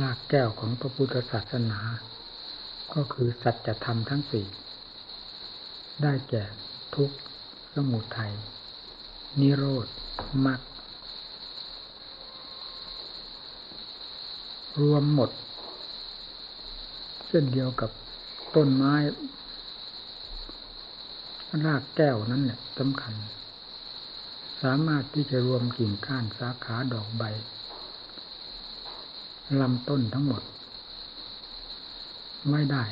รากแก้วของพระพุทธศาสนา ก็คือสัจธรรมทั้งสี่ ได้แก่ทุกข์สมุทัยนิโรธมรรครวมหมด เช่นเดียวกับต้นไม้ รากแก้วนั้นเนี่ยสำคัญ สามารถที่จะรวมกิ่งก้านสาขาดอกใบ ลำต้นทั้งหมด ไม่ได้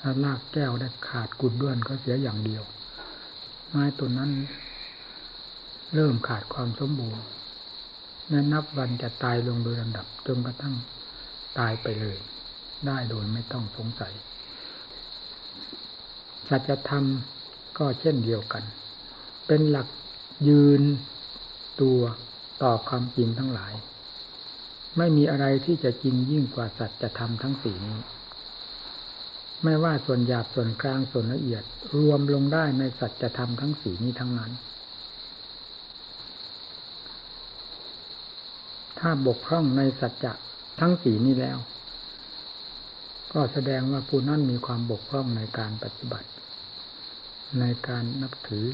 ถ้ารากแก้วได้ขาดกุดด้วนก็เสียอย่างเดียว ไม้ต้นนั้น เริ่มขาดความสมบูรณ์แม้นับวันจะตายลงโดยลำดับจนกระทั่งตายไปเลย ได้โดยไม่ต้องสงสัย สัจธรรมก็เช่นเดียวกัน เป็นหลักยืนตัวต่อความจริงทั้งหลาย ไม่มีอะไรที่จะจริงยิ่งกว่าสัจธรรมทั้งสี่นี้ ไม่ว่าส่วนหยาบส่วนกลางส่วนละเอียด รวมลงได้ในสัจธรรมทั้งสี่นี้ทั้งนั้น ถ้าบกพร่องในสัจจะทั้งสี่นี้แล้ว ก็แสดงว่าผู้นั้นมีความบกพร่องในการปฏิบัติ ในการนับถือ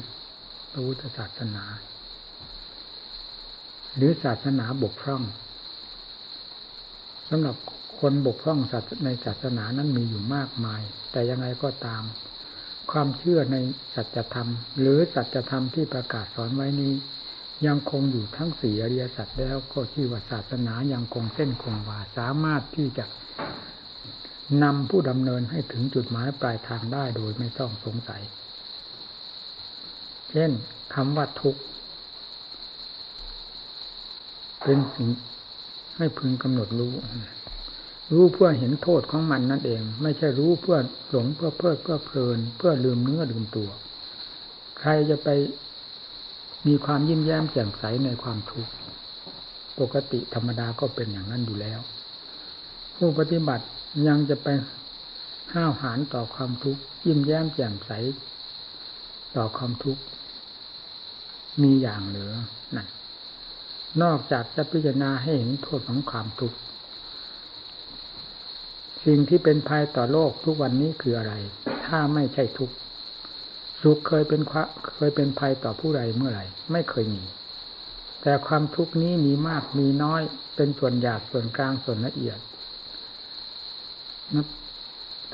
พระพุทธศาสนา หรือศาสนาบกพร่อง สำหรับคนบกพร่องในศาสนานั้นมีอยู่มากมาย แต่ยังไงก็ตาม ความเชื่อในสัจธรรม หรือสัจธรรมที่ประกาศสอนไว้นี้ ยังคงอยู่ทั้งสี่อริยสัจแล้วก็ชื่อว่าศาสนายังคงเส้นคงวาสามารถที่จะนำผู้ดำเนินให้ถึงจุดหมายปลายทางได้โดยไม่ต้องสงสัย เช่นคำว่าทุกข์เป็นสิ่ง ให้พึงกำหนดรู้ รู้เพื่อเห็นโทษของมันนั่นเอง ไม่ใช่รู้เพื่อหลงเพื่อเพลิดเพื่อเพลิน เพื่อลืมเนื้อลืมตัว ใครจะไปมีความยิ้มแย้มแจ่มใสในความทุกข์ปกติธรรมดาก็เป็นอย่างนั้นอยู่แล้ว ผู้ปฏิบัติยังจะไปห้าวหาญต่อความทุกข์ยิ้มแย้มแจ่มใส ต่อความทุกข์มีอย่างเหลือนั่น นอกจากจะพิจารณาให้เห็นโทษของความทุกข์สิ่งที่เป็นภัยต่อโลกทุกวันนี้คืออะไร ถ้าไม่ใช่ทุกข์สุขเคยเป็นเคยเป็นภัยต่อผู้ใดเมื่อไหร่ ไม่เคยมี แต่ความทุกข์นี้มีมากมีน้อย เป็นส่วนหยาบส่วนกลางส่วนละเอียด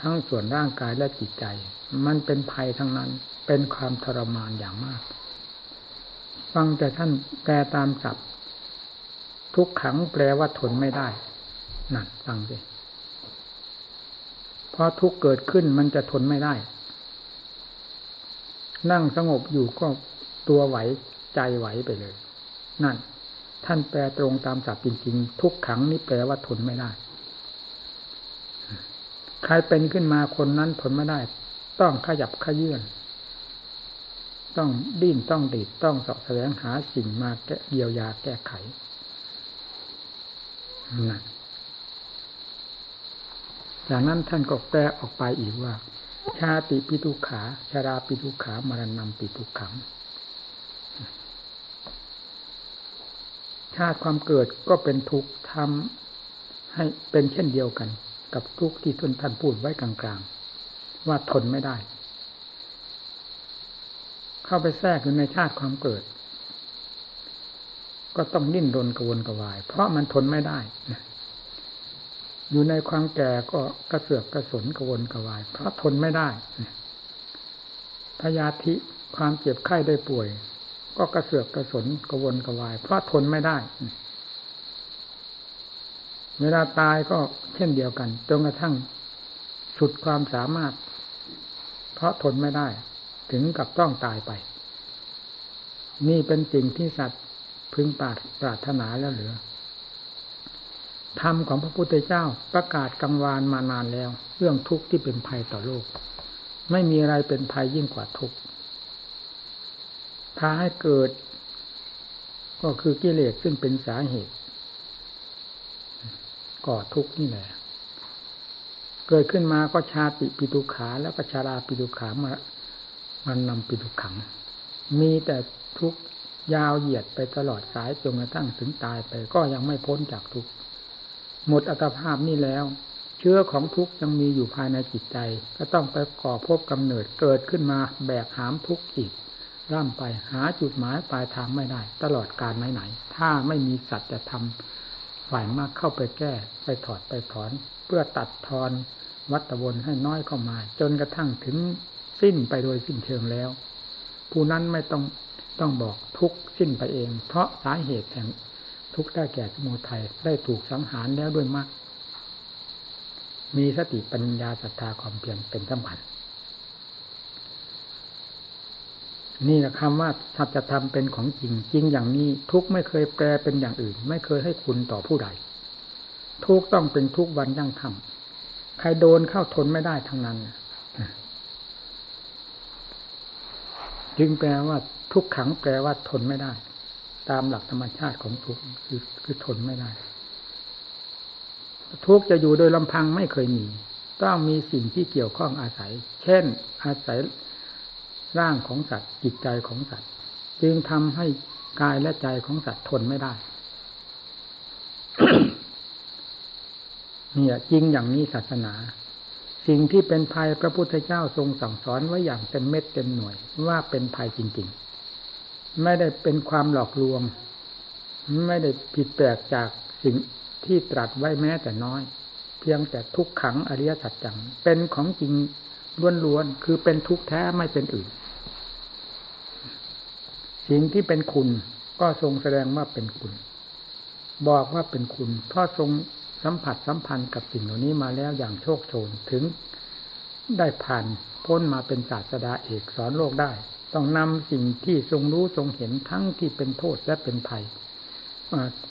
ทั้งส่วนร่างกายและจิตใจ มันเป็นภัยทั้งนั้น เป็นความทรมานอย่างมาก ฟังแต่ท่านแปลตามศัพท์ ทุกขังแปลว่าทนไม่ได้นั่นฟังสิพอทุกเกิดขึ้นมันจะทนไม่ได้ นั่งสงบอยู่ก็ตัวไหวใจไหวไปเลย นั่น ท่านแปลตรงตามศัพท์จริงๆ ทุกขังนี่แปลว่าทนไม่ได้ ใครเป็นขึ้นมาคนนั้นทนไม่ได้ ต้องขยับขยื่นต้องดิ้นต้องดีดต้องสอบแสวงหาสิ่งมาแก้เยียวยาแก้ไข จากนั้นท่านก็แปลออกไปอีกว่า ชาติปิทุขา ชาราปิทุขามรณะปิทุขัง ชาติความเกิดก็เป็นทุกข์ทำให้เป็นเช่นเดียวกัน กับทุกข์ที่ทุนท่านพูดไว้กลางๆ ว่าทนไม่ได้ เข้าไปแทรกอยู่ในชาติความเกิด ก็ต้องดิ้นรนกระวนกระวาย เพราะมันทนไม่ได้อยู่ในความแก่ก็กระเสือกกระสนกระวนกระวาย เพราะทนไม่ได้พยาธิความเจ็บไข้ได้ป่วย ก็กระเสือกกระสนกระวนกระวาย เพราะทนไม่ได้ เวลาตายก็เช่นเดียวกันจนกระทั่งสุดความสามารถ เพราะทนไม่ได้ ถึงกับต้องตายไป นี่เป็นสิ่งที่สัตว์ พึงปรารถนาแล้วเหรือธรรมของพระพุทธเจ้าประกาศกังวานมานานแล้ว เรื่องทุกข์ที่เป็นภัยต่อโลก ไม่มีอะไรเป็นภัยยิ่งกว่าทุกข์พาให้เกิด ก็คือกิเลสซึ่งเป็นสาเหตุ ก่อทุกข์นี่แหละเกิดขึ้นมาก็ชาติปิตุขา แล้วก็ชาราปิตุขามามันนำปิตุขัง มีแต่ทุกข์ ยาวเหยียดไปตลอดสายจนกระทั่งถึงตายไป ก็ยังไม่พ้นจากทุกข์หมดอัตภาพนี่แล้ว เชื้อของทุกข์ยังมีอยู่ภายในจิตใจ ก็ต้องไปก่อพบกำเนิดเกิดขึ้นมาแบกหามทุกข์อีกร่ำไปหาจุดหมายปลายทางไม่ได้ ตลอดการไหนๆถ้าไม่มีสัตว์จะทำฝ่ายมากเข้าไปแก้ ไปถอดไปถอน เพื่อตัดทอนวัตวนให้น้อยเข้ามา จนกระทั่งถึงสิ้นไปโดยสิ้นเชิงแล้ว ผู้นั้นไม่ต้อง ต้องบอกทุกสิ้นไปเอง เพราะสาเหตุแห่งทุกได้แก่สมุทัยได้ถูกสังหารแล้วด้วยมรรคมีสติปัญญาศรัทธาความเพียรเป็นสำคัญนี่แหละคำว่าสัจธรรมเป็นของจริงจริงอย่างนี้ ทุกไม่เคยแปลเป็นอย่างอื่น ไม่เคยให้คุณต่อผู้ใด ทุกต้องเป็นทุกวันยั่งคำใครโดนเข้าทนไม่ได้ทั้งนั้น จึงแปลว่าทุกขังแปลว่าทนไม่ได้ ตามหลักธรรมชาติของทุกคือคือทนไม่ได้ ทุกจะอยู่โดยลำพังไม่เคยมี ต้องมีสิ่งที่เกี่ยวข้องอาศัย เช่น อาศัยร่างของสัตว์จิตใจของสัตว์ จึงทำให้กายและใจของสัตว์ทนไม่ได้เนี่ยจริงอย่างนี้ศาสนา สิ่งที่เป็นภัยพระพุทธเจ้าทรงสั่งสอนไว้อย่างเต็มเม็ดเต็มหน่วยว่าเป็นภัยจริง ๆ ไม่ได้เป็นความหลอกลวง ไม่ได้ผิดแปลกจากสิ่งที่ตรัสไว้แม้แต่น้อย เพียงแต่ทุกขังอริยสัจจังเป็นของจริงล้วนๆคือเป็นทุกแท้ไม่เป็นอื่น สิ่งที่เป็นคุณก็ทรงแสดงว่าเป็นคุณ บอกว่าเป็นคุณเพราะทรง สัมผัสสัมพันธ์กับสิ่งเหล่านี้มาแล้วอย่างโชคโชนถึงได้ผ่านพ้นมาเป็นศาสดาเอกสอนโลกได้ ต้องนำสิ่งที่ทรงรู้ทรงเห็นทั้งที่เป็นโทษและเป็นภัย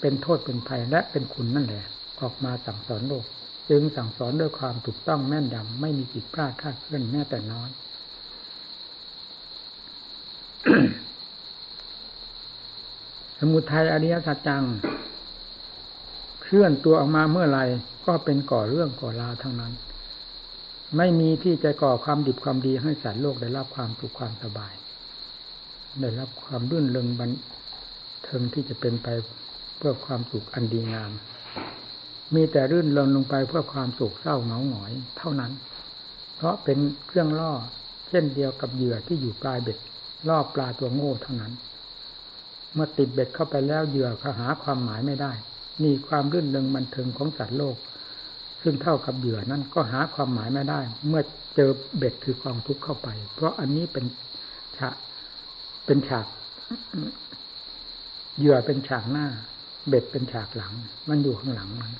เป็นโทษเป็นภัยและเป็นคุณนั่นแหละ ออกมาสั่งสอนโลก จึงสั่งสอนด้วยความถูกต้องแม่นยำไม่มีผิดพลาดคาดเคลื่อนแม้แต่น้อยสมุทัยอริยสัจจัง เคลื่อนตัวออกมาเมื่อไรก็เป็นก่อเรื่องก่อราวทั้งนั้น ไม่มีที่จะก่อความดิบความดีให้สัตว์โลกได้รับความสุขความสบาย ได้รับความรื่นเริงบันเทิงที่จะเป็นไปเพื่อความสุขอันดีงาม มีแต่รื่นเริงลงไปเพื่อความสุขเศร้าเหงาหงอย เท่านั้น เพราะเป็นเครื่องล่อเช่นเดียวกับเหยื่อที่อยู่ปลายเบ็ดล่อปลาตัวโง่เท่านั้น เมื่อติดเบ็ดเข้าไปแล้วเหยื่อก็หาความหมายไม่ได้ นี่ความรื่นเริงบันเทิงของสัตว์โลก ซึ่งเท่ากับเหยื่อนั้นก็หาความหมายไม่ได้ เมื่อเจอเบ็ดคือกองทุกข์เข้าไป เพราะอันนี้เป็นฉากเป็นฉากเหยื่อเป็นฉากหน้า เบ็ดเป็นฉากหลัง มันอยู่ข้างหลังมัน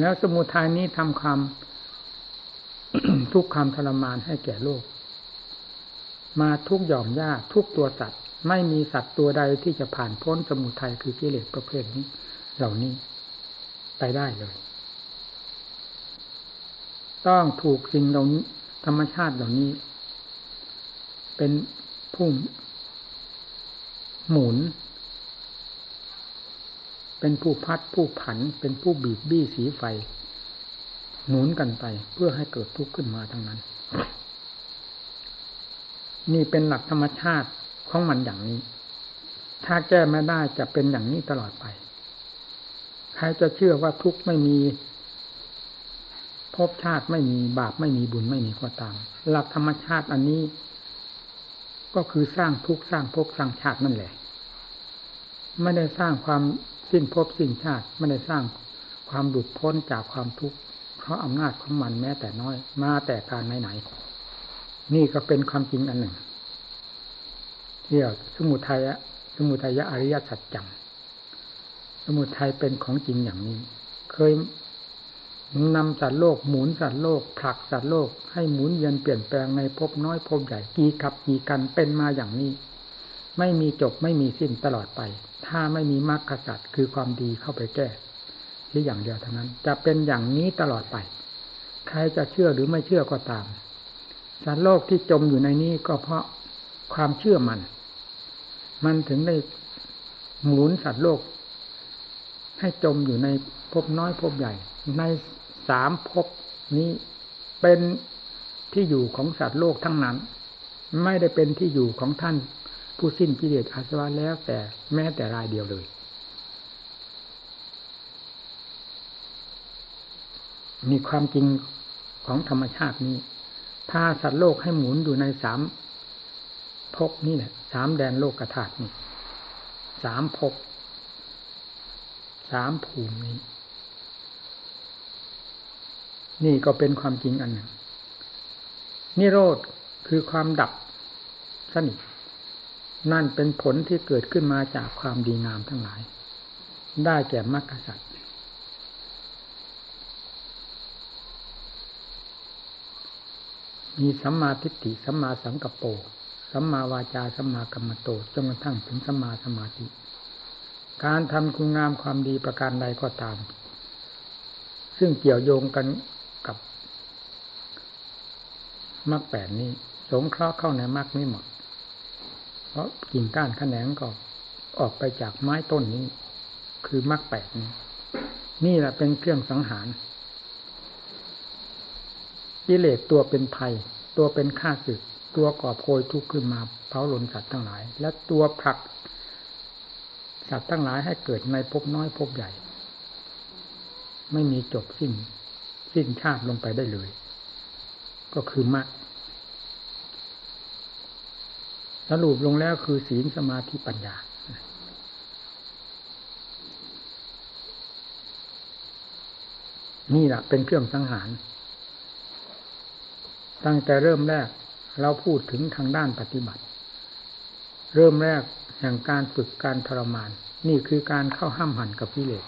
แล้วสมุทัยนี้ทำความทุกข์ความทรมานให้แก่โลก มาทุกหย่อมหญ้าทุกตัวสัตว์ ไม่มีสัตว์ตัวใดที่จะผ่านพ้นสมุทัยคือกิเลสประเภทนี้ เหล่านี้ ไปได้เลย ต้องถูกสิ่งเหล่านี้ ธรรมชาติเหล่านี้ เป็นผู้หมุน เป็นผู้พัดผู้ผัน เป็นผู้บีบบี้สีไฟหมุนกันไป เพื่อให้เกิดทุกข์ขึ้นมาทั้งนั้น นี่เป็นหลักธรรมชาติ ของมันอย่างนี้ ถ้าแก้ไม่ได้จะเป็นอย่างนี้ตลอดไป ใครจะเชื่อว่าทุกข์ไม่มีภพชาติไม่มีบาปไม่มีบุญไม่มีก็ตาม หลักธรรมชาติอันนี้ ก็คือสร้างทุกข์สร้างภพสร้างชาตินั่นแหละ ไม่ได้สร้างความสิ้นภพสิ้นชาติไม่ได้สร้างความหลุดพ้นจากความทุกข์เพราะอำนาจของมันแม้แต่น้อย มาแต่การไหนๆนี่ก็เป็นความจริงอันหนึ่ง เรียกสมุทัยะสมุทัยอริยสัจจังสมุทัยเป็นของจริงอย่างนี้ เคยนำสัตว์โลกหมุนสัตว์โลกผลักสัตว์โลกให้หมุนเยียนเปลี่ยนแปลงในภพน้อยภพใหญ่กี่กับกี่กันเป็นมาอย่างนี้ ไม่มีจบไม่มีสิ้นตลอดไป ถ้าไม่มีมรรคสัตว์คือความดีเข้าไปแก้ที่อย่างเดียวเท่านั้น จะเป็นอย่างนี้ตลอดไป ใครจะเชื่อหรือไม่เชื่อก็ตามสัตว์โลกที่จมอยู่ในนี้ก็เพราะความเชื่อมัน มันถึงได้หมุนสัตว์โลก ให้จมอยู่ในภพน้อยภพใหญ่ ในสามภพนี้เป็นที่อยู่ของสัตว์โลกทั้งนั้น ไม่ได้เป็นที่อยู่ของท่านผู้สิ้นกิเลสอาสวะแล้วแต่แม้แต่รายเดียวเลย มีความจริงของธรรมชาตินี้พาสัตว์โลกให้หมุนอยู่ในสาม ภพนี่แหละสามแดนโลกธาตุนี่สามภพสามภูมินี้ นี่ก็เป็นความจริงอันหนึ่ง นิโรธคือความดับสนิทนั่นเป็นผลที่เกิดขึ้นมาจากความดีงามทั้งหลาย ได้แก่มรรคสัตว์มีสัมมาทิฏฐิสัมมาสังกัปโป สัมมาวาจาสัมมากรรมโตจนกระทั่งถึงสัมมาสมาธิ การทำคุณงามความดีประการใดก็ตาม ซึ่งเกี่ยวโยงกันกับมรรคแปดนี้ สงเคราะห์เข้าในมรรคนี้หมด เพราะกิ่งก้านแขนงก็ออกไปจากไม้ต้นนี้ คือมรรคแปดนี้ นี่แหละเป็นเครื่องสังหารกิเลสตัวเป็นภัย ตัวเป็นข้าศึก ตัวก่อโพยทุกข์ขึ้นมาเผาหลนสัตว์ทั้งหลาย และตัวผลักสัตว์ทั้งหลายให้เกิดในภพน้อยภพใหญ่ ไม่มีจบสิ้น สิ้นชาติลงไปได้เลย ก็คือมรรคสรุปลงแล้วคือศีลสมาธิปัญญา นี่แหละเป็นเครื่องสังหาร ตั้งแต่เริ่มแรก เราพูดถึงทางด้านปฏิบัติ เริ่มแรกแห่งการฝึกการทรมาน นี่คือการเข้าห้ามหันกับกิเลส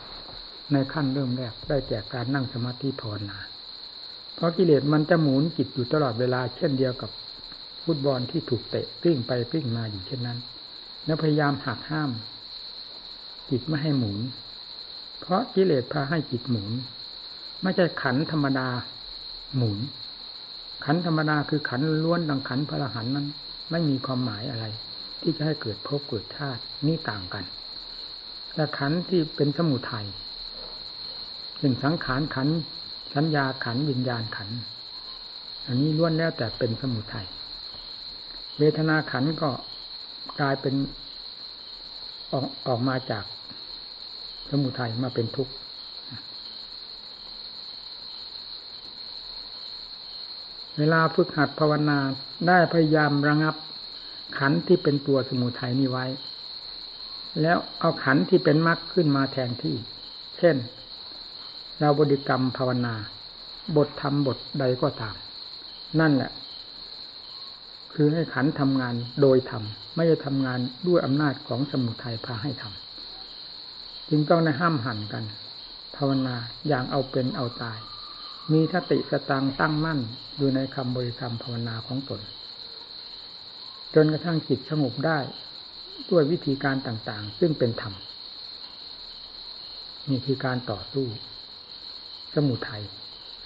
ในขั้นเริ่มแรกได้แก่การนั่งสมาธิภาวนา เพราะกิเลสมันจะหมุนจิตอยู่ตลอดเวลาเช่นเดียวกับฟุตบอลที่ถูกเตะกลิ้งไปกลิ้งมาอยู่เช่นนั้น แล้วพยายามหักห้าม จิตไม่ให้หมุน เพราะกิเลสพาให้จิตหมุน ไม่ใช่ขันธรรมดาหมุน ขันธรรมดาคือขันล้วนดังขันพระหันนั้น ไม่มีความหมายอะไร ที่จะให้เกิดภพเกิดชาตินี่ต่างกัน แต่ขันที่เป็นสมุทัยเป็นสังขารขันสัญญาขันวิญญาณขัน อันนี้ล้วนแล้วแต่เป็นสมุทัยเวทนาขันก็กลายเป็นออกออกมาจากสมุทัยมาเป็นทุกข์ เวลาฝึกหัดภาวนาได้พยายามระงับ ขันที่เป็นตัวสมุทัยนี้ไว้ แล้วเอาขันที่เป็นมรรคขึ้นมาแทนที่ เช่น เราบริกรรมภาวนา บทธรรมบทใดก็ตาม นั่นแหละ คือให้ขันทำงานโดยธรรมไม่ได้ทำงานด้วยอำนาจของสมุทัยพาให้ทำจึงต้องในห้ามหันกัน ภาวนาอย่างเอาเป็นเอาตาย มีสติสตังตั้งมั่นอยู่ในคำบริกรรมภาวนาของตน จนกระทั่งจิตสงบได้ด้วยวิธีการต่างๆ ซึ่งเป็นธรรมนี่คือการต่อสู้ สมุทัย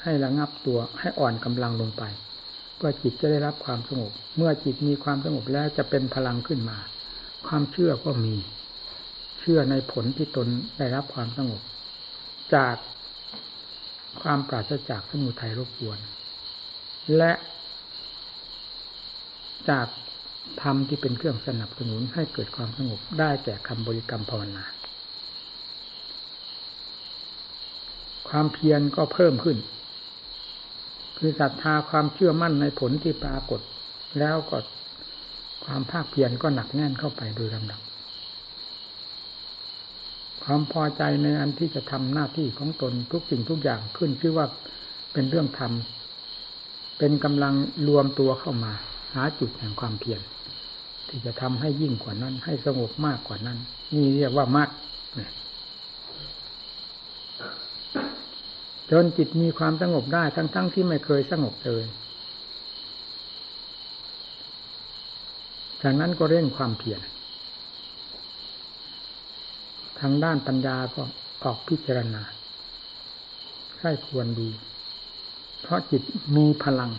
ให้ระงับตัวให้อ่อนกำลังลงไปเพื่อจิตจะได้รับความสงบ เมื่อจิตมีความสงบแล้วจะเป็นพลังขึ้นมา ความเชื่อก็มี เชื่อในผลที่ตนได้รับความสงบ จาก ความปราศจากสมุทัยรบกวน และจากธรรมที่เป็นเครื่องสนับสนุนให้เกิดความสงบได้แก่คำบริกรรมภาวนา ความเพียรก็เพิ่มขึ้น คือศรัทธาความเชื่อมั่นในผลที่ปรากฏ แล้วก็ความภาคเพียรก็หนักแน่นเข้าไปโดยลำดับ ความพอใจในอันที่จะทำหน้าที่ของตนทุกสิ่งทุกอย่างขึ้นชื่อว่าเป็นเรื่องธรรมเป็นกำลังรวมตัวเข้ามา หาจุดแห่งความเพียรที่จะทำให้ยิ่งกว่านั้น ให้สงบมากกว่านั้น นี่เรียกว่ามากจนจิตมีความสงบได้ทั้งๆทที่ไม่เคยสงบเลยจากนั้นก็เร่งความเพียร ทางด้านปัญญาก็ออกพิจารณาใช่ควรดี เพราะจิตมีพลัง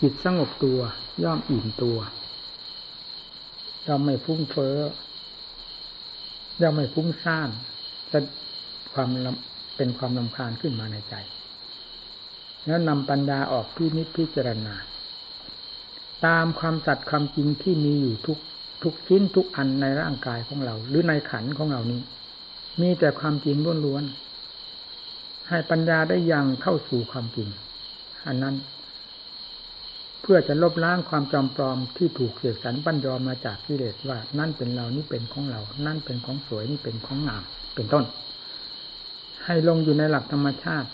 จิตสงบตัวย่อมอิ่มตัวย่อมไม่ฟุ้งเฟ้อย่อมไม่ฟุ้งซ่านจะความเป็นความลำคาญขึ้นมาในใจ แล้วนำปัญญาออกพินิจพิจารณา ตามความสัตย์ความจริงที่มีอยู่ทุก ทุกชิ้นทุกอันในร่างกายของเรา หรือในขันของเรานี้ มีแต่ความจริงล้วนๆให้ปัญญาได้ยังเข้าสู่ความจริง อันนั้น เพื่อจะลบล้างความจอมปลอมที่ถูกเสียสันปัญญอมาจากกิเลสว่า นั่นเป็นเรานี่เป็นของเรา นั่นเป็นของสวยนี่เป็นของงามเป็นต้น ให้ลงอยู่ในหลักธรรมชาติ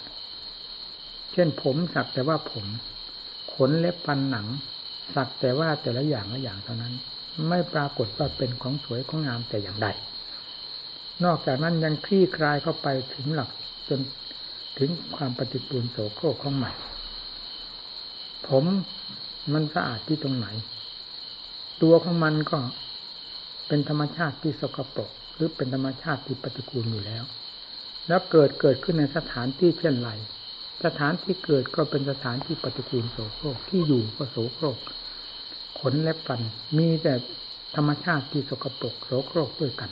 เช่นผมสักแต่ว่าผม ขนเล็บฟันหนัง สักแต่ว่าแต่ละอย่างละอย่างเท่านั้น ไม่ปรากฏว่าเป็นของสวยของงามแต่อย่างใด นอกจากนั้นยังคลี่คลายเข้าไปถึงหลักจนถึงความปฏิปูลโสโครกของใหม่ ผมมันสะอาดที่ตรงไหน ตัวของมันก็เป็นธรรมชาติที่สกปรกหรือเป็นธรรมชาติที่ปฏิกูลอยู่แล้ว แล้วเกิดเกิดขึ้นในสถานที่เช่นไร สถานที่เกิดก็เป็นสถานที่ปฏิกูลโสโครกที่อยู่ก็โสโครก ขนและฟัน มีแต่ธรรมชาติที่สกปรกโสโครกด้วยกัน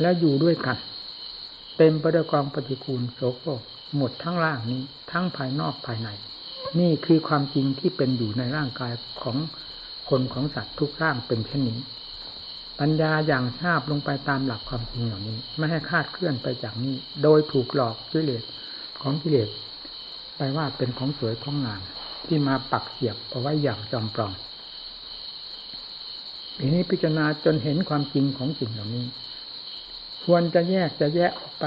และอยู่ด้วยกัน เต็มไปด้วยกองปฏิกูลโสโครกหมดทั้งร่างนี้ ทั้งภายนอกภายใน นี่คือความจริงที่เป็นอยู่ในร่างกายของคนของสัตว์ทุกร่างเป็นเช่นนี้ ปัญญาอย่างทราบลงไปตามหลักความจริงเหล่านี้ ไม่ให้คาดเคลื่อนไปจากนี้ โดยถูกหลอกกิเลสของกิเลสไปว่าเป็นของสวยของงามที่มาปักเสียบเอาไว้อย่างจอมปลอม ทีนี้พิจารณาจนเห็นความจริงของสิ่งเหล่านี้ ควรจะแยกจะแยกออกไป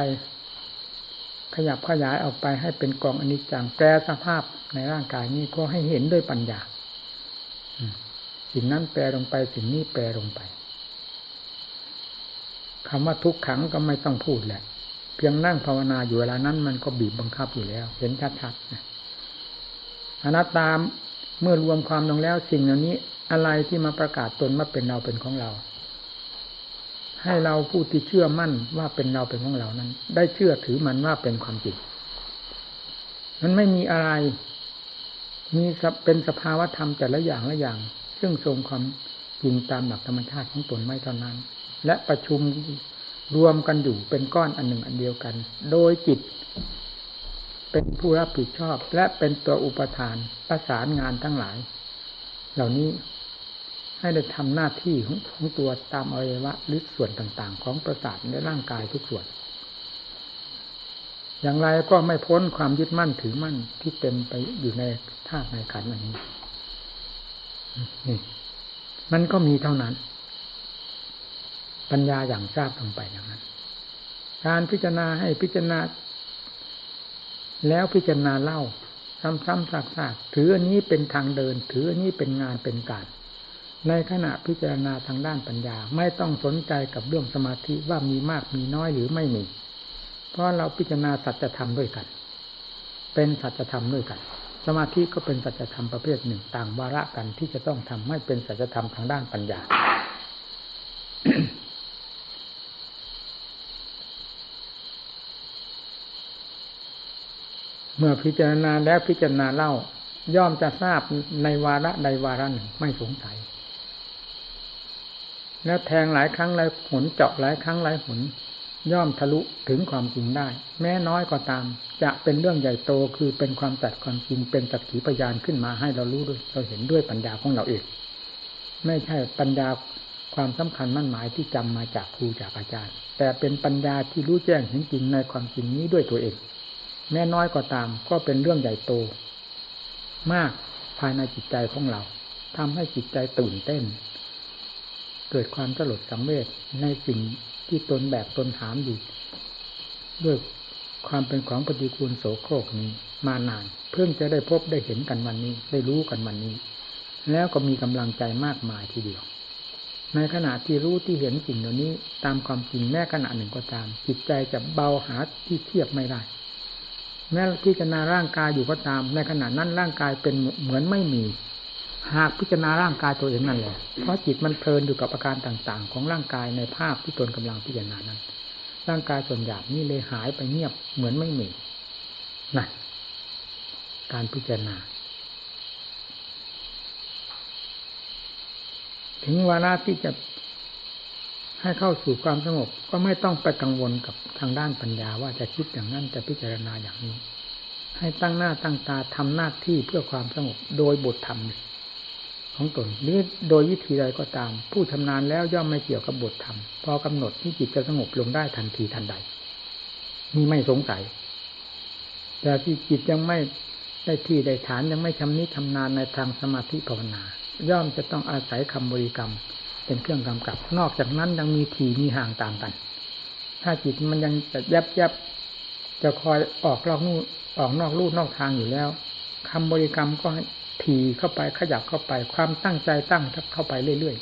ขยับขยายออกไปให้เป็นกองอนิจจังแปรสภาพในร่างกายนี้ก็ให้เห็นด้วยปัญญาสิ่งนั้นแปรลงไปสิ่งนี้แปรลงไปคำว่าทุกขังก็ไม่ต้องพูดแหละ เพียงนั่งภาวนาอยู่เวลานั้น มันก็บีบบังคับอยู่แล้ว เห็นชัดๆนะอนัตตามเมื่อรวมความลงแล้วสิ่งเหล่านี้ อะไรที่มาประกาศตนว่าเป็นเราเป็นของเรา ให้เราผู้ที่เชื่อมั่นว่าเป็นเราเป็นของเรานั้น ได้เชื่อถือมันว่าเป็นความจริงมันไม่มีอะไร มีเป็นสภาวะธรรมแต่ละอย่างละอย่าง ซึ่งทรงความจริงตามหลักธรรมชาติของตนไม่เท่านั้น และประชุมรวมกันอยู่เป็นก้อนอันหนึ่งอันเดียวกัน โดยจิต เป็นผู้รับผิดชอบและเป็นตัวอุปทานประสานงานทั้งหลาย เหล่านี้ ให้ได้ทำหน้าที่ของตัวตามอวัยวะหรือส่วนต่างๆ ของประสาทในร่างกายทุกส่วน อย่างไรก็ไม่พ้นความยึดมั่นถือมั่นที่เต็มไปอยู่ในธาตุในขันธ์อันนี้นี่มันก็มีเท่านั้น ปัญญาอย่างทราบลงไปอย่างนั้น การพิจารณาให้พิจารณา แล้วพิจารณาเล่าซ้ำๆซากๆถืออันนี้เป็นทางเดิน ถืออันนี้เป็นงานเป็นการ ในขณะพิจารณาทางด้านปัญญา ไม่ต้องสนใจกับเรื่องสมาธิว่ามีมากมีน้อยหรือไม่มี เพราะเราพิจารณาสัจธรรมด้วยกัน เป็นสัจธรรมด้วยกัน สมาธิก็เป็นสัจธรรมประเภทหนึ่งต่างวาระกันที่จะต้องทำให้เป็นสัจธรรมทางด้านปัญญา เมื่อพิจารณาแล้วพิจารณาเล่าย่อมจะทราบในวาระใดวาระหนึ่งไม่สงสัย แล้วแทงหลายครั้งหลายหนเจาะหลายครั้งหลายหนย่อมทะลุถึงความจริงได้ แม้น้อยก็ตาม จะเป็นเรื่องใหญ่โตคือเป็นความตัดความจริงเป็นสักขีพยานขึ้นมาให้เรารู้ด้วยเราเห็นด้วยปัญญาของเราเองไม่ใช่ปัญญาความสำคัญมั่นหมายที่จำมาจากครูจากอาจารย์ แต่เป็นปัญญาที่รู้แจ้งเห็นจริงในความจริงนี้ด้วยตัวเอง แม้น้อยก็ตาม ก็เป็นเรื่องใหญ่โต มากภายในจิตใจของเราทำให้จิตใจตื่นเต้น เกิดความสลดสังเวชในสิ่งที่ตนแบบตนถามอยู่ด้วยความเป็นของปฏิกูลโสโครกนี้มานาน เพิ่งจะได้พบได้เห็นกันวันนี้ ได้รู้กันวันนี้ แล้วก็มีกำลังใจมากมายทีเดียว ในขณะที่รู้ที่เห็นสิ่งเหล่านี้ ตามความจริงแม้ขณะหนึ่งก็ตาม จิตใจจะเบาหาที่เทียบไม่ได้แม้พิจารณาร่างกายอยู่ก็ตาม ในขณะนั้นร่างกายเป็นเหมือนไม่มี หากพิจารณาร่างกายตัวเองนั่นแหละ เพราะจิตมันเพลินอยู่กับอาการต่างๆ ของร่างกายในภาพที่ตนกำลังพิจารณานั้น ร่างกายส่วนหยาบนี่เลยหายไปเงียบเหมือนไม่มีนั่นการพิจารณา ถึงวาระที่จะให้เข้าสู่ความสงบก็ไม่ต้องไปกังวลกับทางด้านปัญญาว่าจะคิดอย่างนั้นจะพิจารณาอย่างนี้ ให้ตั้งหน้าตั้งตาทำหน้าที่เพื่อความสงบโดยบทธรรมข ของตนหรือโดยวิธีใดก็ตาม ผู้ชำนาญแล้วย่อมไม่เกี่ยวกับบทธรรม พอกำหนดที่จิตจะสงบลงได้ทันทีทันใดนี่ไม่สงสัย แต่ที่จิตยังไม่ได้ที่ได้ฐานยังไม่ชำนิชำนาญในทางสมาธิภาวนา ย่อมจะต้องอาศัยคำบริกรรม เป็นเครื่องกำกับ นอกจากนั้นยังมีทีมีห่างต่างกัน ถ้าจิตมันยังจะยับยับจะคอยออกนอกนู่ออกนอกลู่นอกทางอยู่แล้วคำบริกรรมก็ ทีเข้าไปขยับเข้าไป ความตั้งใจตั้งเข้าไปเรื่อย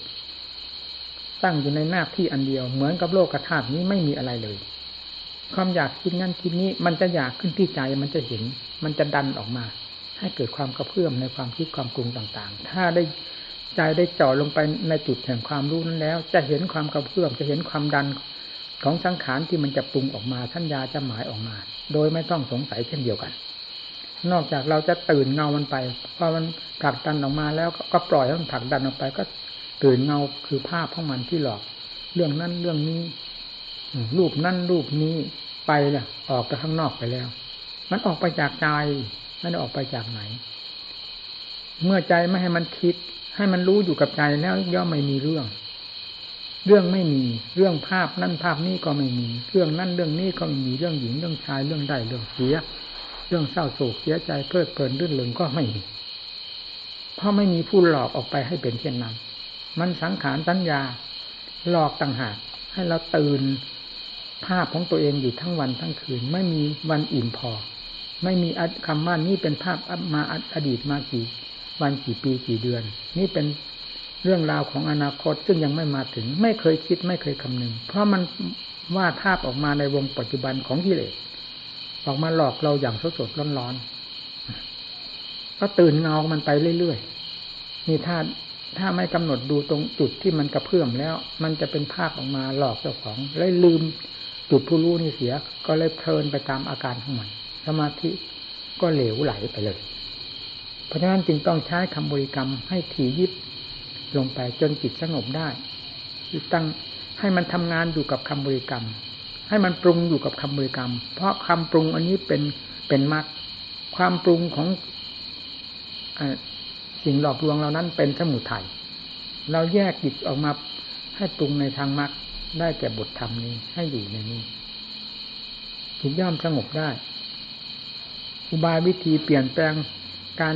ๆตั้งอยู่ในหน้าที่อันเดียว เหมือนกับโลกธาตุนี้ไม่มีอะไรเลย ความอยากคิดนั่นคิดนี้ มันจะอยากขึ้นที่ใจมันจะเห็น มันจะดันออกมา ให้เกิดความกระเพื่อมในความคิดความปรุงต่างๆ ถ้าได้ใจได้จ่อลงไปในจุดแห่งความรู้นั้นแล้ว จะเห็นความกระเพื่อมจะเห็นความดันของสังขารที่มันจะปรุงออกมาสัญญาจะหมายออกมา โดยไม่ต้องสงสัยเช่นเดียวกัน นอกจากเราจะตื่นเงามันไปพอมันผลักดันออกมาแล้วก็ปล่อยให้มันผลักดันออกไป ก็ตื่นเงาคือภาพของมันที่หลอก เรื่องนั้นเรื่องนี้รูปนั่นรูปนี้ไปเนี่ยออกไปข้างนอกไปแล้ว มันออกไปจากใจไม่ได้ออกไปจากไหน เมื่อใจไม่ให้มันคิด ให้มันรู้อยู่กับใจแล้วย่อมไม่มีเรื่อง เรื่องไม่มีเรื่องภาพนั่นภาพนี้ก็ไม่มี เรื่องนั่นเรื่องนี้ก็ไม่มีเรื่องหญิงเรื่องชายเรื่องได้เรื่องเสีย เรื่องเศร้าโศกเสียใจเพลิดเพลินรื่นเริงก็ไม่มีเพราะไม่มีผู้หลอกออกไปให้เป็นเช่นนั้น มันสังขารสัญญาหลอกต่างหากให้เราตื่นภาพของตัวเองอยู่ทั้งวันทั้งคืน ไม่มีวันอิ่มพอ ไม่มีคำว่านี่เป็นภาพมาอดีตมากี่ วันกี่ปีกี่เดือน นี่เป็นเรื่องราวของอนาคตซึ่งยังไม่มาถึง ไม่เคยคิดไม่เคยคำนึง เพราะมันวาดภาพออกมาในวงปัจจุบันของกิเลส ออกมาหลอกเราอย่างสดสดร้อนๆก็ตื่นเงามันไปเรื่อยๆนี่ถ้าถ้าไม่กำหนดดูตรงจุดที่มันกระเพื่อมแล้ว มันจะเป็นภาพออกมาหลอกเจ้าของเลยลืมจุดผู้รู้นี่เสีย ก็เลยเพลินไปตามอาการของมันสมาธิก็เหลวไหลไปเลย เพราะฉะนั้นจึงต้องใช้คำบริกรรมให้ถี่ยิบลงไปจนจิตสงบได้ตั้งให้มันทำงานอยู่กับคำบริกรรม ให้มันปรุงอยู่กับคำบริกรรม เพราะคำปรุงอันนี้เป็นเป็นมรรคความปรุงของสิ่งหลอกลวงเรานั้นเป็นสมุทัยเราแยกจิตออกมาให้ปรุงในทางมรรคได้แก่บทธรรมนี้ให้อยู่ในนี้จิตย่อมสงบได้ อุบายวิธีเปลี่ยนแปลงการ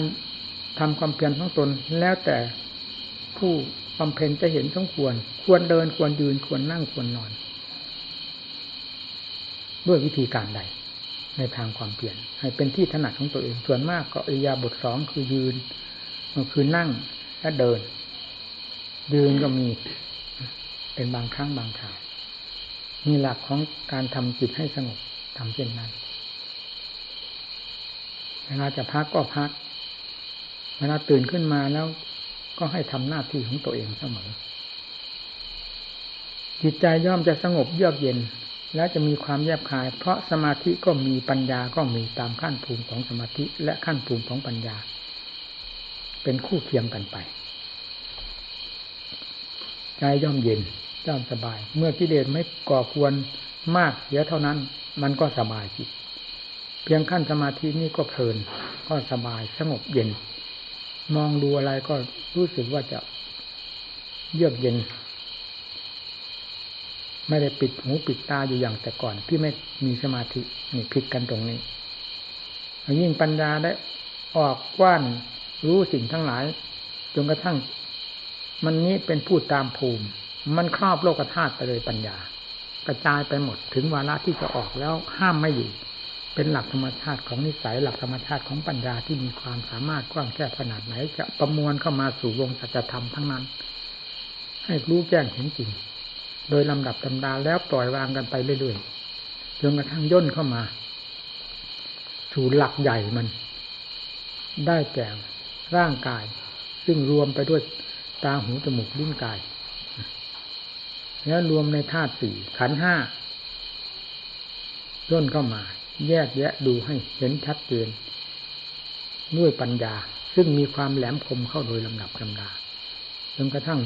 ทำความเพียรของตนแล้วแต่ผู้บำเพ็ญจะเห็นสมควร ควรเดินควรยืนควรนั่งควรนอน ด้วยวิธีการใด ในทางความเปลี่ยน ให้เป็นที่ถนัดของตัวเอง ส่วนมากก็อิยาบทสองคือยืนคือนั่งและเดิน ยืนก็มีเป็นบางครั้งบางคราวมีหลักของการทำจิตให้สงบทำเช่นนั้นเวลาจะพักก็พัก เวลาตื่นขึ้นมาแล้วก็ให้ทำหน้าที่ของตัวเองเสมอ จิตใจย่อมจะสงบเยือกเย็น และจะมีความแยบคาย เพราะสมาธิก็มีปัญญาก็มีตามขั้นภูมิของสมาธิและขั้นภูมิของปัญญา เป็นคู่เคียงกันไปใจย่อมเย็นย่อมสบาย เมื่อกิเลสไม่ก่อควรมากเสียเท่านั้น มันก็สบายจิต เพียงขั้นสมาธินี่ก็เพลิน ก็สบายสงบเย็น มองดูอะไรก็รู้สึกว่าจะเยือกเย็น ไม่ได้ปิดหูปิดตาอยู่อย่างแต่ก่อน ที่ไม่มีสมาธินี่ผิดกันตรงนี้ยิ่งปัญญาได้ออกกว้านรู้สิ่งทั้งหลายจนกระทั่ง มันนี้เป็นผู้ตามภูมิ มันครอบโลกธาตุไปเลยปัญญา กระจายไปหมดถึงวาระที่จะออกแล้วห้ามไม่อยู่ เป็นหลักธรรมชาติของนิสัยหลักธรรมชาติของปัญญาที่มีความสามารถกว้างแค่ขนาดไหน จะประมวลเข้ามาสู่วงสัจธรรมทั้งนั้น ให้รู้แจ้งเห็นจริง โดยลำดับตำดาแล้วปล่อยวางกันไปเรื่อยๆจนกระทั่งย่นเข้ามาสู่หลักใหญ่มัน ได้แก่ร่างกาย ซึ่งรวมไปด้วยตาหูจมูกลิ้นกาย แล้วรวมในธาตุสี่ขันห้าย่นเข้ามา แยกแยะดูให้เห็นชัดเจนด้วยปัญญา ซึ่งมีความแหลมคมเข้าโดยลำดับลำดาจนกระทั่ง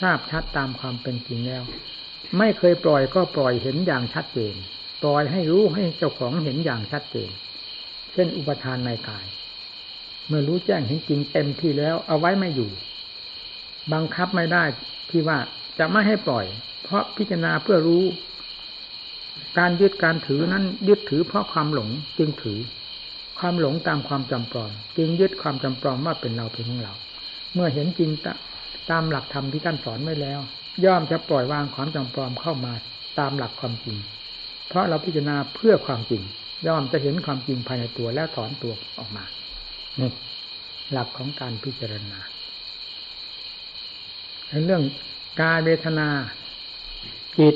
ทราบชัดตามความเป็นจริงแล้ว ไม่เคยปล่อยก็ปล่อยเห็นอย่างชัดเจนปล่อยให้รู้ให้เจ้าของเห็นอย่างชัดเจน เช่นอุปทานในกาย เมื่อรู้แจ้งเห็นจริงเต็มที่แล้ว เอาไว้ไม่อยู่ บังคับไม่ได้ที่ว่าจะไม่ให้ปล่อย เพราะพิจารณาเพื่อรู้ การยึดการถือนั้นยึดถือเพราะความหลงจึงถือ ความหลงตามความจำปลอมจึงยึดความจำปลอมว่าเป็นเราเป็นของเรา เมื่อเห็นจริง ตามหลักธรรมที่ท่านสอนไว้แล้ว ย่อมจะปล่อยวางความจำปลอมเข้ามาตามหลักความจริง เพราะเราพิจารณาเพื่อความจริง ย่อมจะเห็นความจริงภายในตัวแล้วถอนตัวออกมานี่หลักของการพิจารณาเรื่องกายเวทนาจิต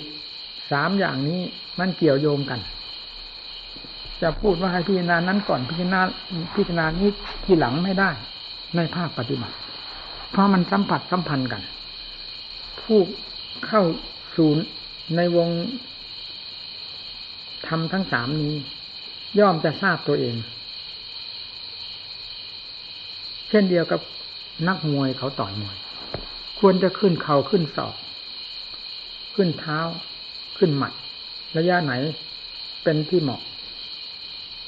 สามอย่างนี้มันเกี่ยวโยงกัน จะพูดว่าให้พิจารณานั้นก่อนพิจารณาพิจารณานี้ทีหลังไม่ได้ในภาคปฏิบัติ เพราะมันสัมผัสสัมพันธ์กัน ผู้เข้าสู่ในวงทำทั้งสามนี้ ย่อมจะทราบตัวเอง เช่นเดียวกับนักมวยเขาต่อยมวย ควรจะขึ้นเข่าขึ้นศอก ขึ้นเท้า ขึ้นหมัด ระยะไหนเป็นที่เหมาะ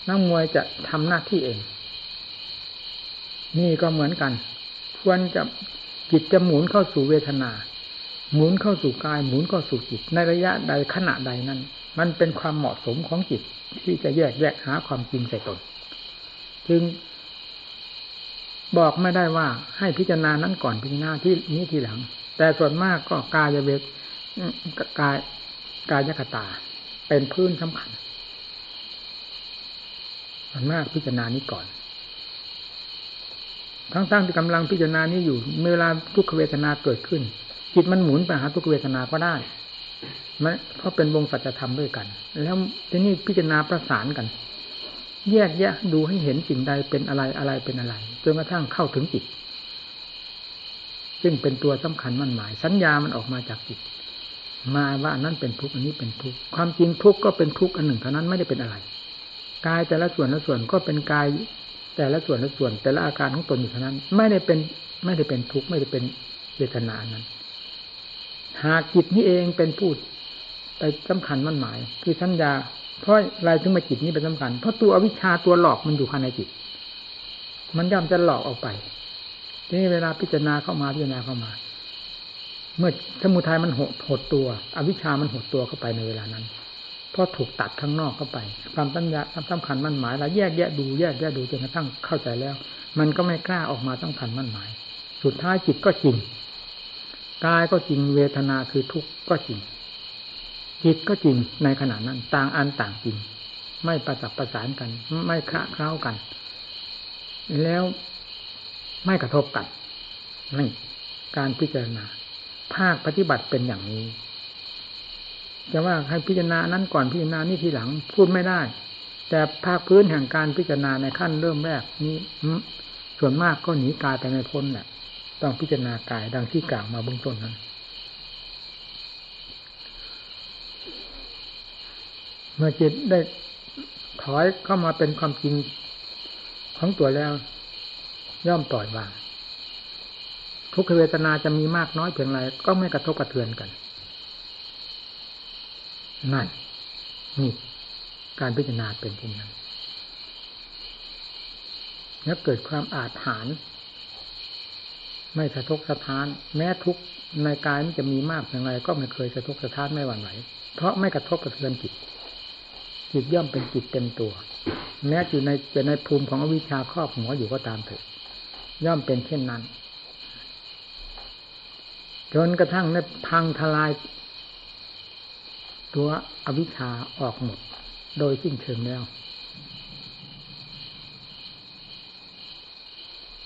นักมวยจะทำหน้าที่เอง นี่ก็เหมือนกัน ควรจะจิตจะหมุนเข้าสู่เวทนา หมุนเข้าสู่กาย หมุนเข้าสู่จิต ในระยะใดขณะใดนั้น มันเป็นความเหมาะสมของจิตที่จะแยกแยกหาความจริงใส่ตน จึงบอกไม่ได้ว่าให้พิจารณานั้นก่อนพิจารณาที่นี้ทีหลัง แต่ส่วนมากก็กายเวทกายกายคตา เป็นพื้นสำคัญส่วนมากพิจารณานี้ก่อน ทั้งๆที่กำลังพิจารณานี้อยู่เวลาทุกขเวทนาเกิดขึ้น จิตมันหมุนไปหาทุกขเวทนาก็ได้มเพราะเป็นวงสัจธรรมด้วยกัน แล้วทีนี้พิจารณาประสานกัน แยกแยะดูให้เห็นสิ่งใดเป็นอะไรอะไรเป็นอะไรจนกระทั่งเข้าถึงจิต ซึ่งเป็นตัวสำคัญมั่นหมาย สัญญามันออกมาจากจิต มาว่าอันนั้นเป็นทุกข์อันนี้เป็นทุกข์ความจริงทุกข์ก็เป็นทุกข์อันหนึ่งเท่านั้นไม่ได้เป็นอะไรกายแต่ละส่วนละส่วนก็เป็นกาย แต่ละส่วนละส่วน แต่ละอาการของตนอยู่เท่านั้น ไม่ได้เป็นไม่ได้เป็นทุกข์ไม่ได้เป็นเวทนานั้น หากจิตนี้เองเป็นผู้ไปสำคัญมั่นหมาย คือสัญญาเพราะอะไรถึงมาจิตนี้เป็นสำคัญ เพราะตัวอวิชชาตัวหลอกมันอยู่ภายในจิต มันย่อมจะหลอกออกไป ทีนี้เวลาพิจารณาเข้ามาพิจารณาเข้ามา เมื่อสมุทัยมันหดหดตัว อวิชชามันหดตัวเข้าไปในเวลานั้น เพราะถูกตัดข้างนอกเข้าไป ความสัญญาความสำคัญมั่นหมายแล้วแยกแยะดูแยกแยะดูจนกระทั่งเข้าใจแล้ว มันก็ไม่กล้าออกมาสำคัญมั่นหมาย สุดท้ายจิตก็จริงกายก็จริงเวทนาคือทุกข์ก็จริง จิตก็จริงในขณะนั้น ต่างอันต่างจริง ไม่ประสับประสานกัน ไม่คละเคล้ากัน แล้วไม่กระทบกันนี่การพิจารณา ภาคปฏิบัติเป็นอย่างนี้ จะว่าให้พิจารณานั้นก่อนพิจารณานี่ทีหลังพูดไม่ได้ แต่ภาคพื้นแห่งการพิจารณาในขั้นเริ่มแรกนี้ส่วนมากก็หนีกายไปในพ้นแหละต้องพิจารณากายดังที่กล่าวมาเบื้องต้นนั้น เมื่อจิตได้ถอยเข้ามาเป็นความจริงของตัวแล้ว ย่อมปล่อยวางทุกขเวทนาจะมีมากน้อยเพียงไรก็ไม่กระทบกระเทือนกัน นั่นนี่การพิจารณาเป็นเช่นนั้นแล้วเกิดความอาถรรพ์ไม่สะทกสะท้าน แม้ทุกในกายมันจะมีมากอย่างไรก็ไม่เคยสะทกสะท้านไม่หวั่นไหวเพราะไม่กระทบกระเทือนจิตจิตย่อมเป็นจิตเต็มตัว แม้อยู่ในจะในภูมิของอวิชชาครอบหัวอยู่ก็ตามเถิดย่อมเป็นเช่นนั้น จนกระทั่งในพังทลาย ตัวอวิชชาออกหมด โดยสิ้นเชิงแล้ว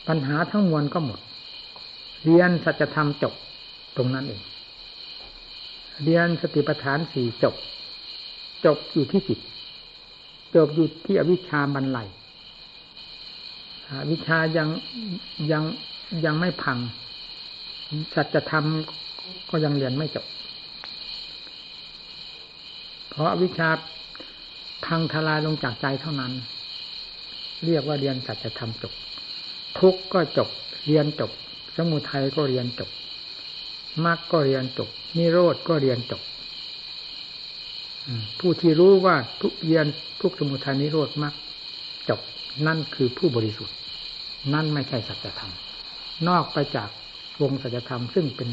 ปัญหาทั้งมวลก็หมด เรียนสัจธรรมจบตรงนั้นเอง เรียนสติปัฏฐานสี่จบ จบอยู่ที่จิต จบอยู่ที่อวิชชาบรรลัยวิชายังยังยังไม่พังสัจธรรมก็ยังเรียนไม่จบ เพราะวิชาพังทลายลงจากใจเท่านั้น เรียกว่าเรียนสัจธรรมจบ ทุกก็จบ เรียนจบ สมุทัยก็เรียนจบมรรคก็เรียนจบนิโรธก็เรียนจบผู้ที่รู้ว่าทุกเรียนทุกสมุทัยนิโรธมรรคจบนั่นคือผู้บริสุทธิ์ นั่นไม่ใช่สัจธรรม นอกไปจากวงสัจธรรมซึ่งเป็น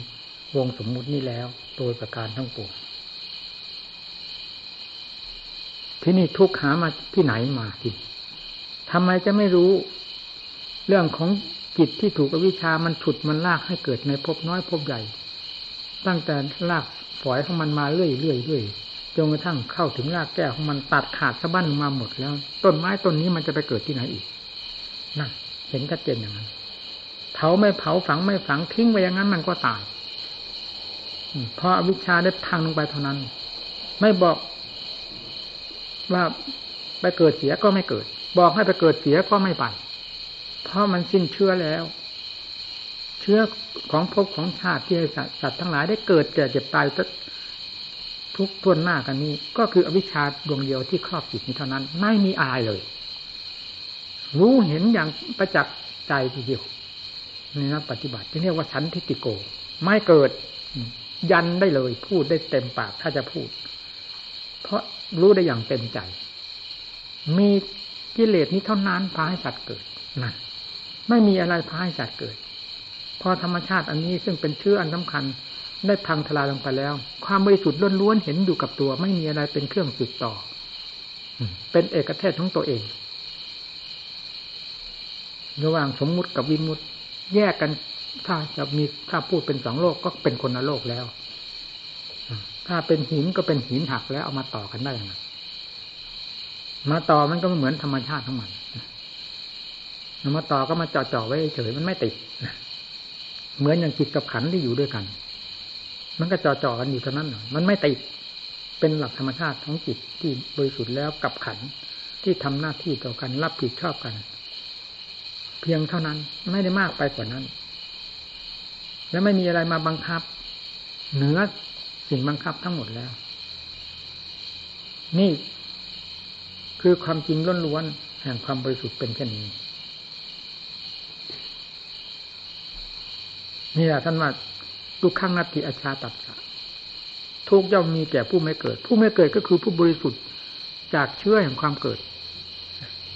วงสมมุตินี้แล้ว โดยประการทั้งปวง ที่นี่ทุกหามาที่ไหนมาทีทำไมจะไม่รู้ เรื่องของจิตที่ถูกอวิชามันฉุดมันลากให้เกิดในภพน้อยภพใหญ่ ตั้งแต่ลากฝอยของมันมาเรื่อยเรื่อยเรื่อยจนกระทั่งเข้าถึงรากแก้วของมันตัดขาดสะบั้นมาหมดแล้ว ต้นไม้ต้นนี้มันจะไปเกิดที่ไหนอีกนั่นเห็นชัดเจนอย่างนั้นเผาไม่เผาฝังไม่ฝังทิ้งไว้อย่างนั้นมันก็ตายเพราะอวิชชาได้พังลงไปเท่านั้น ไม่บอก ว่าไปเกิดเสียก็ไม่เกิด บอกให้ไปเกิดเสียก็ไม่ไป เพราะมันสิ้นเชื้อแล้ว เชื้อของภพของชาติที่สัตว์ทั้งหลายได้เกิดแก่เจ็บตายทุกทวนหน้ากันนี้ ก็คืออวิชชาดวงเดียวที่ครอบจิตนี้เท่านั้น ไม่มีอะไรเลย รู้เห็นอย่างประจักษ์ใจทีเดียวในนักปฏิบัติที่เรียกว่าสันทิติโก ไม่เกิดยันได้เลย พูดได้เต็มปากถ้าจะพูด เพราะ รู้ได้อย่างเต็มใจ มีกิเลสนี้เท่านั้นพาให้สัตว์เกิดนั่นไม่มีอะไรพาให้สัตว์เกิด พอธรรมชาติอันนี้ซึ่งเป็นเชื้ออันสำคัญ ได้พังทลายลงไปแล้ว ความบริสุทธิ์ล้วนๆเห็นอยู่กับตัว ไม่มีอะไรเป็นเครื่องสืบต่อเป็นเอกเทศของตัวเองระหว่างสมมุติกับวิมุติแยกกันถ้าจะมีถ้าพูดเป็นสองโลกก็เป็นคนละโลกแล้ว ถ้าเป็นหินก็เป็นหินหักแล้วเอามาต่อกันได้ยังไงมาต่อมันก็เหมือนธรรมชาติทั้งมันมาต่อก็มาเจาะๆไว้เฉยมันไม่ติดเหมือนอย่างจิตกับขันที่อยู่ด้วยกัน มันก็เจาะๆกันอยู่เท่านั้นมันไม่ติดเป็นหลักธรรมชาติของจิตที่บริสุทธิ์แล้วกับขันที่ทำหน้าที่ต่อกันรับผิดชอบกัน เพียงเท่านั้นไม่ได้มากไปกว่านั้น แล้วไม่มีอะไรมาบังคับ เหนือ สิ่งบังคับทั้งหมดแล้ว นี่คือความจริงล้วนๆแห่งความบริสุทธิ์เป็นเช่นนี้นี่แหละท่านว่าทุกข้งนัตติอาชาตัดทุกย่อมมีแก่ผู้ไม่เกิด ผู้ไม่เกิดก็คือผู้บริสุทธิ์จากเชื้อแห่งความเกิด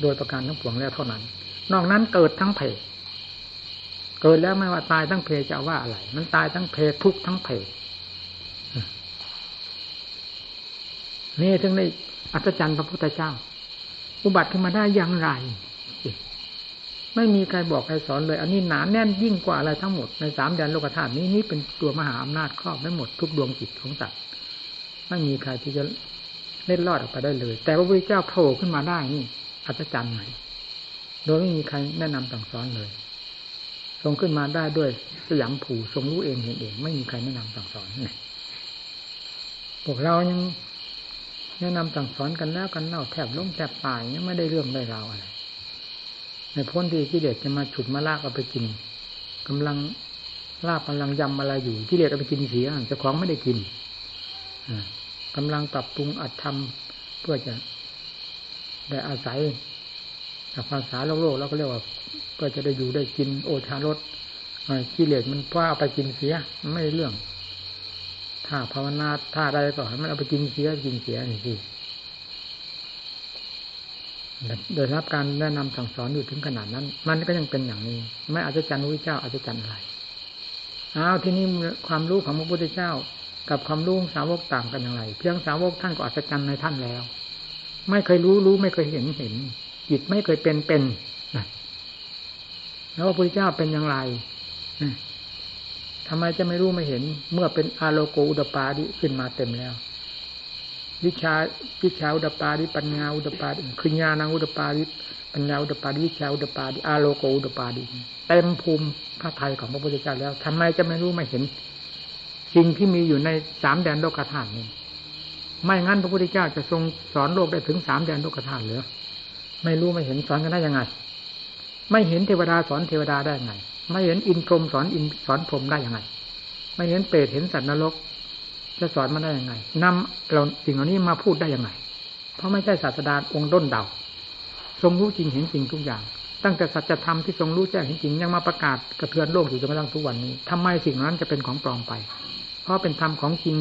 โดยประการทั้งปวงแล้วเท่านั้น นอกนั้นเกิดทั้งเพเกิดแล้วไม่ว่าตายทั้งเพจะว่าอะไร มันตายทั้งเพทุกทั้งเพ นี่ถึงได้อัศจรรย์พระพุทธเจ้า อุบัติขึ้นมาได้อย่างไร ไม่มีใครบอกใครสอนเลย อันนี้หนาแน่นยิ่งกว่าอะไรทั้งหมดในสามแดนโลกธาตุนี้นี่เป็นตัวมหาอำนาจครอบไม่หมดทุกดวงจิตของสัตว์ไม่มีใครที่จะเล่นรอดออกไปได้เลย แต่พระพุทธเจ้าโผล่ขึ้นมาได้นี่อัศจรรย์ไหมโดยไม่มีใครแนะนำสั่งสอนเลย ทรงขึ้นมาได้ด้วยสยามผูทรงรู้เองเห็นเอง ไม่มีใครแนะนำสั่งสอนเนี่ยพวกเรายัง แนะนำสั่งสอนกันแล้วกันเล่าแทบล้มแทบตายยังไม่ได้เรื่องได้ราวอะไรในพ้นที่กิเลสจะมาฉุดมาลากเอาไปกินกำลังลากกำลังยำอะไรอยู่กิเลสเอาไปกินเสียจะของไม่ได้กินกำลังปรับปรุงอัดทำเพื่อจะได้อาศัยภาษาโลกโลกเราก็เรียกว่าเพื่อจะได้อยู่ได้กินโอชารสกิเลสมันว่าเอาไปกินเสียไม่เรื่อง ถ้าภาวนาถ้าใดก็ให้มันเอาไปกินเสียกินเสียนี่สิโดยรับการแนะนำสั่งสอนอยู่ถึงขนาดนั้น มันก็ยังเป็นอย่างนี้ ไม่อาจจะจันวิเจ้าอาจจะจันอะไรอ้าวที่นี่ความรู้ของพระพุทธเจ้า กับความรู้สาวกต่างกันอย่างไร เพียงสาวกท่านก็อัศจรรย์ในท่านแล้ว ไม่เคยรู้รู้ไม่เคยเห็นเห็นจิตไม่เคยเป็นเป็นแล้วพระพุทธเจ้าเป็นอย่างไร ทำไมจะไม่รู้ไม่เห็น เมื่อเป็นอาโลโกอุดปาดิขึ้นมาเต็มแล้ว วิชาวิชาอุดปาดิปัญญาอุดปาดิคือญาณอุดปาดิปัญญาอุดปาดิวิชาอุดปาดิอาโลโกอุดปาดิเต็มภูมิพระไทยของพระพุทธเจ้าแล้วทำไมจะไม่รู้ไม่เห็นสิ่งที่มีอยู่ในสามแดนโลกธาตุนี้ไม่งั้นพระพุทธเจ้าจะทรงสอนโลกได้ถึงสามแดนโลกธาตุหรือไม่รู้ไม่เห็นสอนกันได้ยังไง ไม่เห็นเทวดาสอนเทวดาได้ยังไง ไม่เห็นอินพรมสอนอินสอนพรมได้ยังไง ไม่เห็นเปรตเห็นสัตว์นรก จะสอนมาได้ยังไงนำเราสิ่งเหล่านี้มาพูดได้ยังไง เพราะไม่ใช่ศาสดาองค์ด้นเดาทรงรู้จริงเห็นจริงทุกอย่าง ตั้งแต่สัจธรรมที่ทรงรู้แจ้งเห็นจริงยังมาประกาศกระเทือนโลกอยู่จนกระทั่งทุกวันนี้ทำไมสิ่งนั้นจะเป็นของปลอมไป เพราะเป็นธรรมของจริง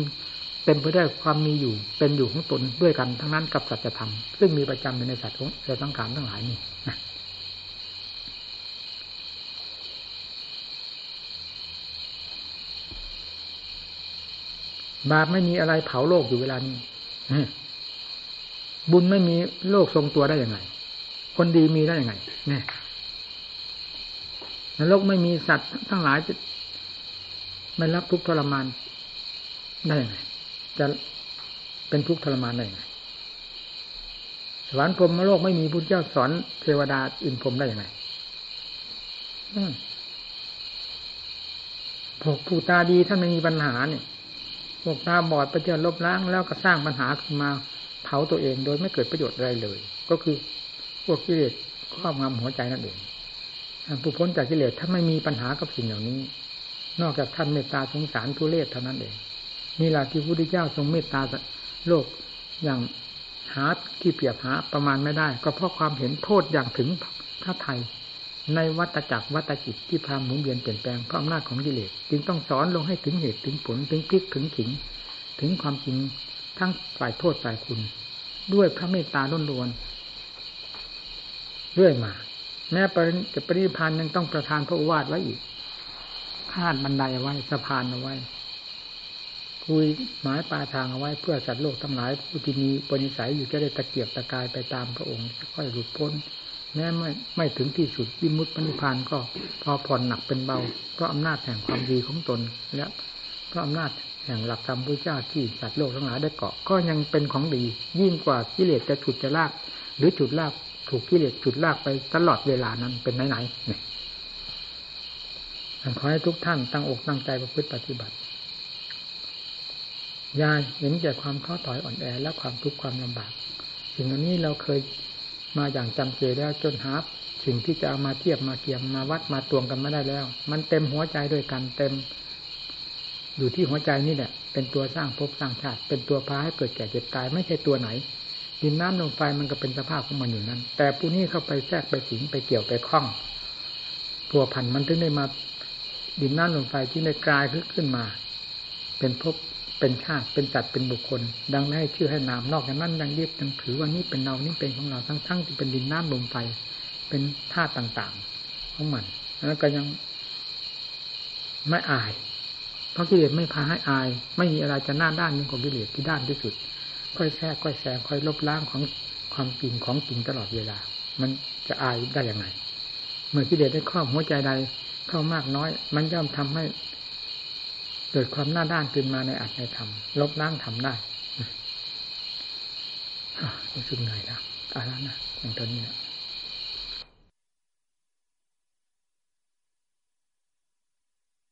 เต็มไปด้วยความมีอยู่เป็นอยู่ของตนด้วยกันทั้งนั้นกับสัจธรรมซึ่งมีประจำในสัตว์ของสังขารทั้งหลายนี่ บาปไม่มีอะไรเผาโลกอยู่เวลานี้บุญไม่มีโลกทรงตัวได้ยังไง คนดีมีได้ยังไง เนี่ยนรกไม่มีสัตว์ทั้งหลายจะไม่รับทุกข์ทรมานได้ยังไง จะเป็นทุกข์ทรมานได้ยังไงสวรรค์พรมโลกไม่มีพุทธเจ้าสอนเทวดาอินพรมได้ยังไงพวกผู้ตาดีท่านไม่มีปัญหาเนี่ย พวกตาบอดไปเจอลบล้างแล้วก็สร้างปัญหาขึ้นมาเผาตัวเองโดยไม่เกิดประโยชน์อะไรเลย ก็คือพวกกิเลสครอบงำหัวใจนั่นเองผู้พ้นจากกิเลสถ้าไม่มีปัญหากับสิ่งเหล่านี้ นอกจากท่านเมตตาสงสารทุเลศเท่านั้นเองนี่แหละที่พระพุทธเจ้าทรงเมตตาโลกอย่างหาที่เปรียบหาประมาณไม่ได้ ก็เพราะความเห็นโทษอย่างถึงพระไทย ในวัตจักรวัตจิตที่พาหมุนเวียนเปลี่ยนแปลงเพราะอำนาจของกิเลสจึงต้องสอนลงให้ถึงเหตุถึงผลถึงพลิกถึงขิง ถึงความจริงทั้งฝ่ายโทษฝ่ายคุณ ด้วยพระเมตตาล้นล้วนเรื่อยมา แม้ปจะปริพันธ์ยังต้องประทานพระอวาทไว้อีกคาดบันไดเอาไว้สะพานเอาไว้ คุยหมายปลายทางเอาไว้เพื่อสัตว์โลกทั้งหลายผู้ที่มีปณิสัยอยู่จะได้ตะเกียบตะกายไปตามพระองค์ค่อยหลุดพ้น แม้ไม่ไม่ถึงที่สุดวิมุตติปณิพานก็พอผ่อนหนักเป็นเบา เพราะอำนาจแห่งความดีของตนและเพราะอำนาจแห่งหลักธรรมพระเจ้าที่สัตว์โลกทั้งหลายได้เกาะก็ยังเป็นของดี ยิ่งกว่ากิเลสจะฉุดจะลาก หรือฉุดลากถูกกิเลสฉุดลากไปตลอดเวลานั้นเป็นไหนๆเนี่ยขอให้ทุกท่านตั้งอกตั้งใจประพฤติปฏิบัติยายเห็นแก่ความท้อถอยอ่อนแอและความทุกข์ความลำบากสิ่งเหล่านี้เราเคย มาอย่างจำเจแล้วจนหาสิ่งที่จะเอามาเทียบมาเกียมมาวัดมาตวงกันไม่ได้แล้ว มันเต็มหัวใจด้วยกันเต็ม อยู่ที่หัวใจนี่แหละเป็นตัวสร้างภพสร้างชาติ เป็นตัวพาให้เกิดแก่เจ็บตายไม่ใช่ตัวไหนดินน้ำลมไฟมันก็เป็นสภาพของมันอยู่นั้น แต่ผู้นี้เข้าไปแทรกไปสิงไปเกี่ยวไปคล้องตัวพันมันถึงได้มาดินน้ำลมไฟที่ได้กลายขึ้นมา เป็นภพ เป็นชาติเป็นจัดเป็นบุคคล ดังนั้นให้ชื่อให้นามนอกจากนั้นยังเรียกยังถือว่านี่เป็นเรานี่เป็นของเราทั้งทั้งที่เป็นดินน้ำลมไฟเป็นธาตุต่างๆของมันแล้วก็ยังไม่อาย เพราะกิเลสไม่พาให้อาย ไม่มีอะไรจะหน้าด้านยิ่งกว่ากิเลสที่ด้านที่สุด ค่อยแทรกค่อยแซงค่อยลบล้างของความจริงของจริงตลอดเวลา มันจะอายได้ยังไง เมื่อกิเลสได้ครอบหัวใจใดเข้ามากน้อย มันย่อมทำให้ เกิดความหน้าด้านขึ้นมาในอัตในธรรมลบล้างทำได้รู้สึกเหนื่อยแล้วอะไรนะอย่างตอนนี้นะ